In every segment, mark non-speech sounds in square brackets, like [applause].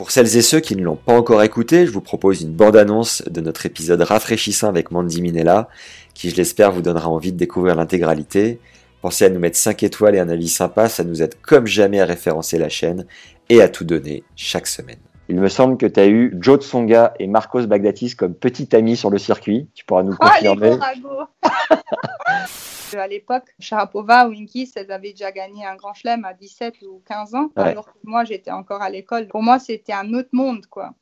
Pour celles et ceux qui ne l'ont pas encore écouté, je vous propose une bande-annonce de notre épisode rafraîchissant avec Mandy Minella, qui je l'espère vous donnera envie de découvrir l'intégralité. Pensez à nous mettre 5 étoiles et un avis sympa, ça nous aide comme jamais à référencer la chaîne et à tout donner chaque semaine. Il me semble que tu as eu Joe Tsonga et Marcos Bagdatis comme petits amis sur le circuit. Tu pourras nous Oh, les confirmer. [laughs] À l'époque, Sharapova ou Inkis, elles avaient déjà gagné un grand chelem à 17 ou 15 ans, Ouais. alors que moi, j'étais encore à l'école. Pour moi, c'était un autre monde, quoi.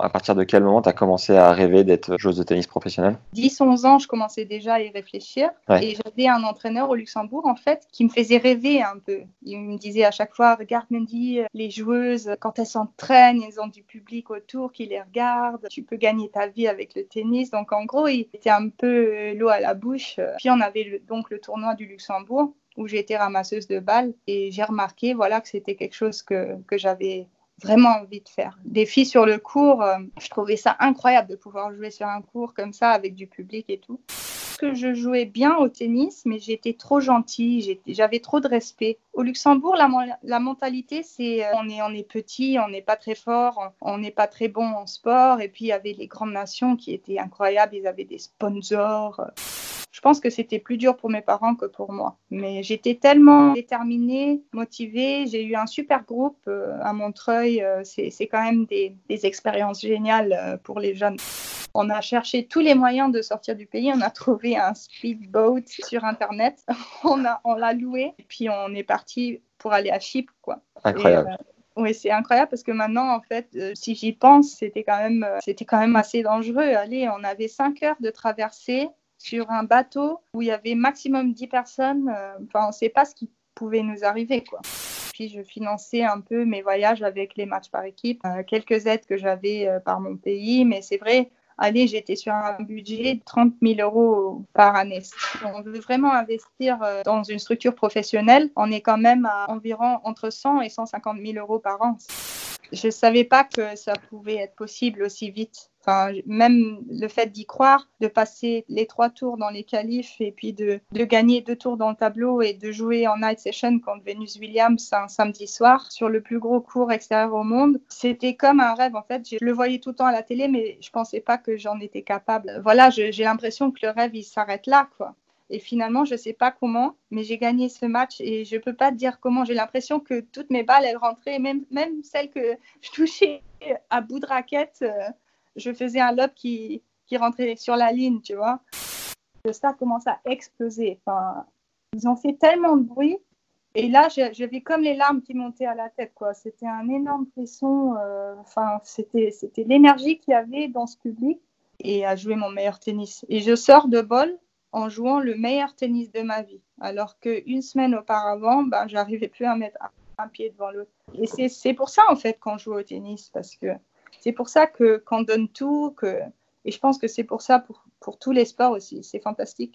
À partir de quel moment tu as commencé à rêver d'être joueuse de tennis professionnelle? 10-11 ans, je commençais déjà à y réfléchir. Ouais. Et j'avais un entraîneur au Luxembourg, en fait, qui me faisait rêver un peu. Il me disait à chaque fois, regarde Mandy, les joueuses, quand elles s'entraînent, elles ont du public autour qui les regarde. Tu peux gagner ta vie avec le tennis. Donc, en gros, il était un peu euh, l'eau à la bouche. Puis, on avait le- donc le tournoi du Luxembourg où j'ai été ramasseuse de balles. Et j'ai remarqué, voilà, que c'était quelque chose que, que j'avais vraiment envie de faire. Des filles sur le cours, euh, je trouvais ça incroyable de pouvoir jouer sur un cours comme ça avec du public et tout. Que je jouais bien au tennis, mais j'étais trop gentille, j'avais trop de respect. Au Luxembourg, la mentalité, c'est euh, on est, on est petit, on n'est pas très fort, on n'est pas très bon en sport. Et puis il y avait les grandes nations qui étaient incroyables, ils avaient des sponsors. Je pense que c'était plus dur pour mes parents que pour moi. Mais j'étais tellement déterminée, motivée. J'ai eu un super groupe euh, à Montreuil. Euh, c'est quand même des, des expériences géniales euh, pour les jeunes. On a cherché tous les moyens de sortir du pays. On a trouvé un speedboat sur Internet. [laughs] On l'a loué. Et puis on est parti pour aller à Chypre. Quoi. Incroyable. Et, oui, c'est incroyable parce que maintenant, en fait, euh, si j'y pense, c'était quand même, euh, c'était quand même assez dangereux. Allez, on avait cinq heures de traversée sur un bateau où il y avait maximum 10 personnes. euh, Enfin, on ne sait pas ce qui pouvait nous arriver, quoi. Puis je finançais un peu mes voyages avec les matchs par équipe, euh, quelques aides que j'avais euh, par mon pays, mais c'est vrai. Allez, j'étais sur un budget de 30 000 euros par année. On veut vraiment investir dans une structure professionnelle, on est quand même à environ entre 100 et 150 000 euros par an. Je ne savais pas que ça pouvait être possible aussi vite. Enfin, même le fait d'y croire, de passer les trois tours dans les qualifs et puis de, gagner deux tours dans le tableau et de jouer en night session contre Venus Williams un samedi soir sur le plus gros cours extérieur au monde, c'était comme un rêve en fait. Je le voyais tout le temps à la télé, mais je pensais pas que j'en étais capable. Voilà, j'ai l'impression que le rêve il s'arrête là, quoi. Et finalement, je ne sais pas comment, mais j'ai gagné ce match et je ne peux pas te dire comment. J'ai l'impression que toutes mes balles, elles rentraient, même, même celles que je touchais à bout de raquette, euh, je faisais un lob qui, rentrait sur la ligne, tu vois. Le stade commence à exploser. Enfin, ils ont fait tellement de bruit. Et là, j'avais comme les larmes qui montaient à la tête, quoi. C'était un énorme frisson. euh, Enfin, c'était c'était l'énergie qu'il y avait dans ce public et à jouer mon meilleur tennis. Et je sors de bol en jouant le meilleur tennis de ma vie. Alors qu'une semaine auparavant, ben, j'arrivais plus à mettre un, un pied devant l'autre. Et c'est pour ça, en fait, qu'on joue au tennis, parce que c'est pour ça que qu'on donne tout, que... et je pense que c'est pour ça pour, pour tous les sports aussi. C'est fantastique.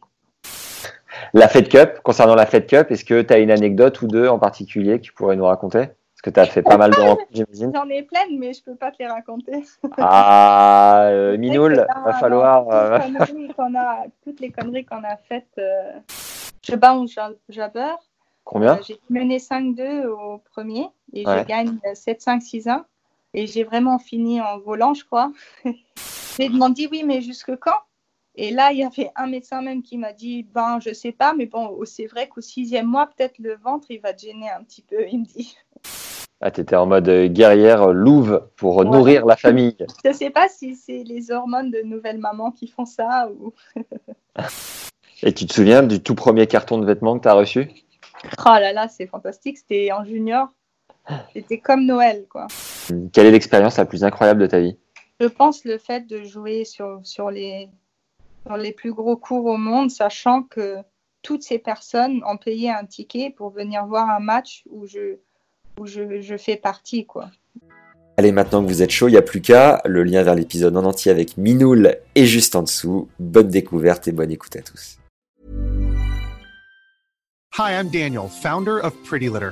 La Fed Cup, concernant la Fed Cup, est-ce que tu as une anecdote ou deux en particulier que tu pourrais nous raconter? Parce que tu as fait pas mal de [laughs] rencontres, j'imagine. J'en ai pleines, mais je peux pas te les raconter. Ah, euh, [laughs] Minoul, va falloir. toutes, euh, les [laughs] conneries qu'on a, toutes les conneries qu'on a faites. euh, Je bats ou ja- jabber. Combien? Euh, j'ai mené 5-2 au premier et Ouais. je gagne 7-5-6-1. Et j'ai vraiment fini en volant, je crois. [laughs] j'ai demandé oui, mais jusque quand? Et là, il y avait un médecin même qui m'a dit ben, je sais pas, mais bon, oh, c'est vrai qu'au sixième mois, peut-être le ventre, il va te gêner un petit peu. Il me dit [laughs] Ah, tu étais en mode euh, guerrière louve pour Ouais. nourrir la famille. [laughs] je sais pas si c'est les hormones de nouvelle maman qui font ça ou. Et tu te souviens du tout premier carton de vêtements que tu as reçu? Oh là là, c'est fantastique. C'était en junior. C'était comme Noël, quoi. Quelle est l'expérience la plus incroyable de ta vie? Je pense le fait de jouer sur, sur, les, sur les plus gros cours au monde, sachant que toutes ces personnes ont payé un ticket pour venir voir un match où je, où je, je fais partie, quoi. Allez, maintenant que vous êtes chaud, il n'y a plus qu'à. Le lien vers l'épisode en entier avec Minoul est juste en dessous. Bonne découverte et bonne écoute à tous. Hi, I'm Daniel, founder of Pretty Litter.